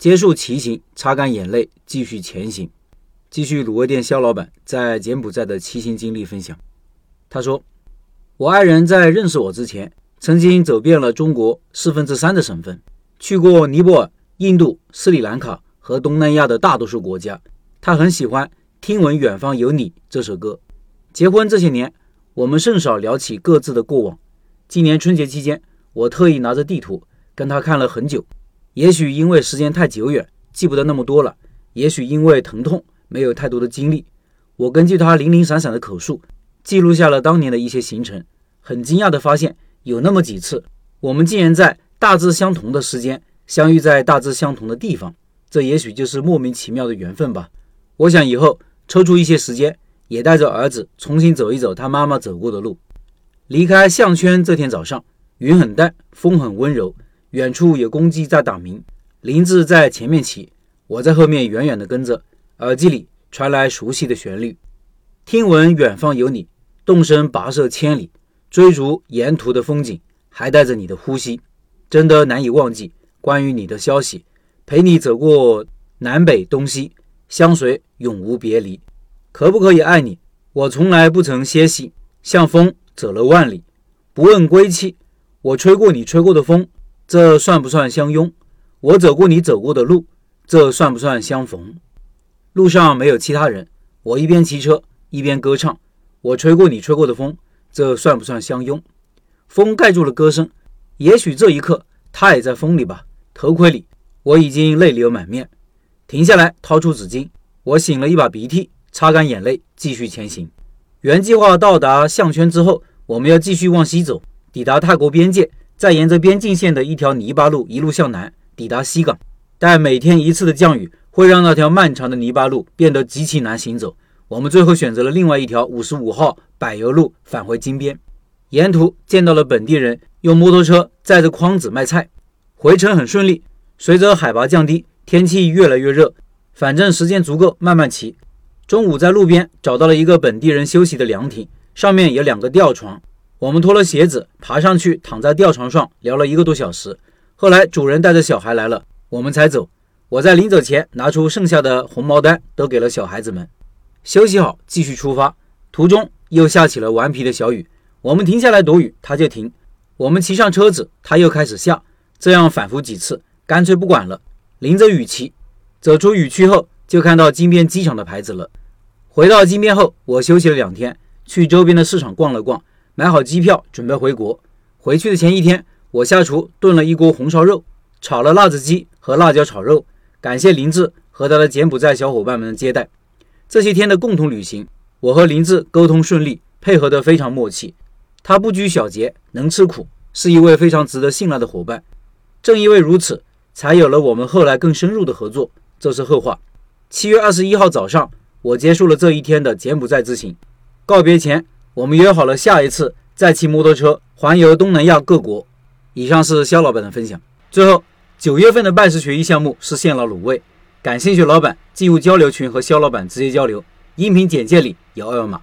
结束骑行，擦干眼泪，继续前行。继续卤味店肖老板在柬埔寨的骑行经历分享。他说：“我爱人在认识我之前，曾经走遍了中国四分之三的省份，去过尼泊尔、印度、斯里兰卡和东南亚的大多数国家。他很喜欢《听闻远方有你》这首歌。结婚这些年，我们甚少聊起各自的过往。今年春节期间，我特意拿着地图跟他看了很久。也许因为时间太久远，记不得那么多了；也许因为疼痛。”没有太多的经历，我根据他零零散散的口述，记录下了当年的一些行程。很惊讶地发现，有那么几次，我们竟然在大致相同的时间相遇在大致相同的地方。这也许就是莫名其妙的缘分吧。我想以后抽出一些时间，也带着儿子重新走一走他妈妈走过的路。离开项圈这天早上，云很淡，风很温柔，远处有公鸡在打鸣。林子在前面骑，我在后面远远的跟着。耳机里传来熟悉的旋律，听闻远方有你，动身跋涉千里，追逐沿途的风景，还带着你的呼吸，真的难以忘记关于你的消息。陪你走过南北东西，相随永无别离。可不可以爱你？我从来不曾歇息，像风走了万里，不问归期。我吹过你吹过的风，这算不算相拥？我走过你走过的路，这算不算相逢？路上没有其他人，我一边骑车一边歌唱。我吹过你吹过的风，这算不算相拥？风盖住了歌声，也许这一刻他也在风里吧。头盔里我已经泪流满面，停下来掏出纸巾，我擤了一把鼻涕，擦干眼泪，继续前行。原计划到达项圈之后，我们要继续往西走，抵达泰国边界，再沿着边境线的一条泥巴路一路向南，抵达西港。但每天一次的降雨。会让那条漫长的泥巴路变得极其难行走。我们最后选择了另外一条五十五号柏油路返回金边。沿途见到了本地人用摩托车载着筐子卖菜，回程很顺利。随着海拔降低，天气越来越热，反正时间足够慢慢骑。中午在路边找到了一个本地人休息的凉亭，上面有两个吊床。我们脱了鞋子爬上去，躺在吊床上聊了一个多小时。后来主人带着小孩来了，我们才走。我在临走前拿出剩下的红毛丹，都给了小孩子们。休息好，继续出发。途中又下起了顽皮的小雨，我们停下来躲雨，它就停；我们骑上车子，它又开始下。这样反复几次，干脆不管了，淋着雨骑。走出雨区后，就看到金边机场的牌子了。回到金边后，我休息了两天，去周边的市场逛了逛，买好机票，准备回国。回去的前一天，我下厨炖了一锅红烧肉，炒了辣子鸡和辣椒炒肉。感谢林志和他的柬埔寨小伙伴们的接待。这些天的共同旅行，我和林志沟通顺利，配合得非常默契。他不拘小节，能吃苦，是一位非常值得信赖的伙伴。正因为如此，才有了我们后来更深入的合作。这是后话。七月二十一号早上，我结束了这一天的柬埔寨之行。告别前，我们约好了下一次再骑摩托车环游东南亚各国。以上是肖老板的分享。最后。九月份的拜师学艺项目是现了卤味，感兴趣老板进入交流群和肖老板直接交流，音频简介里有二维码。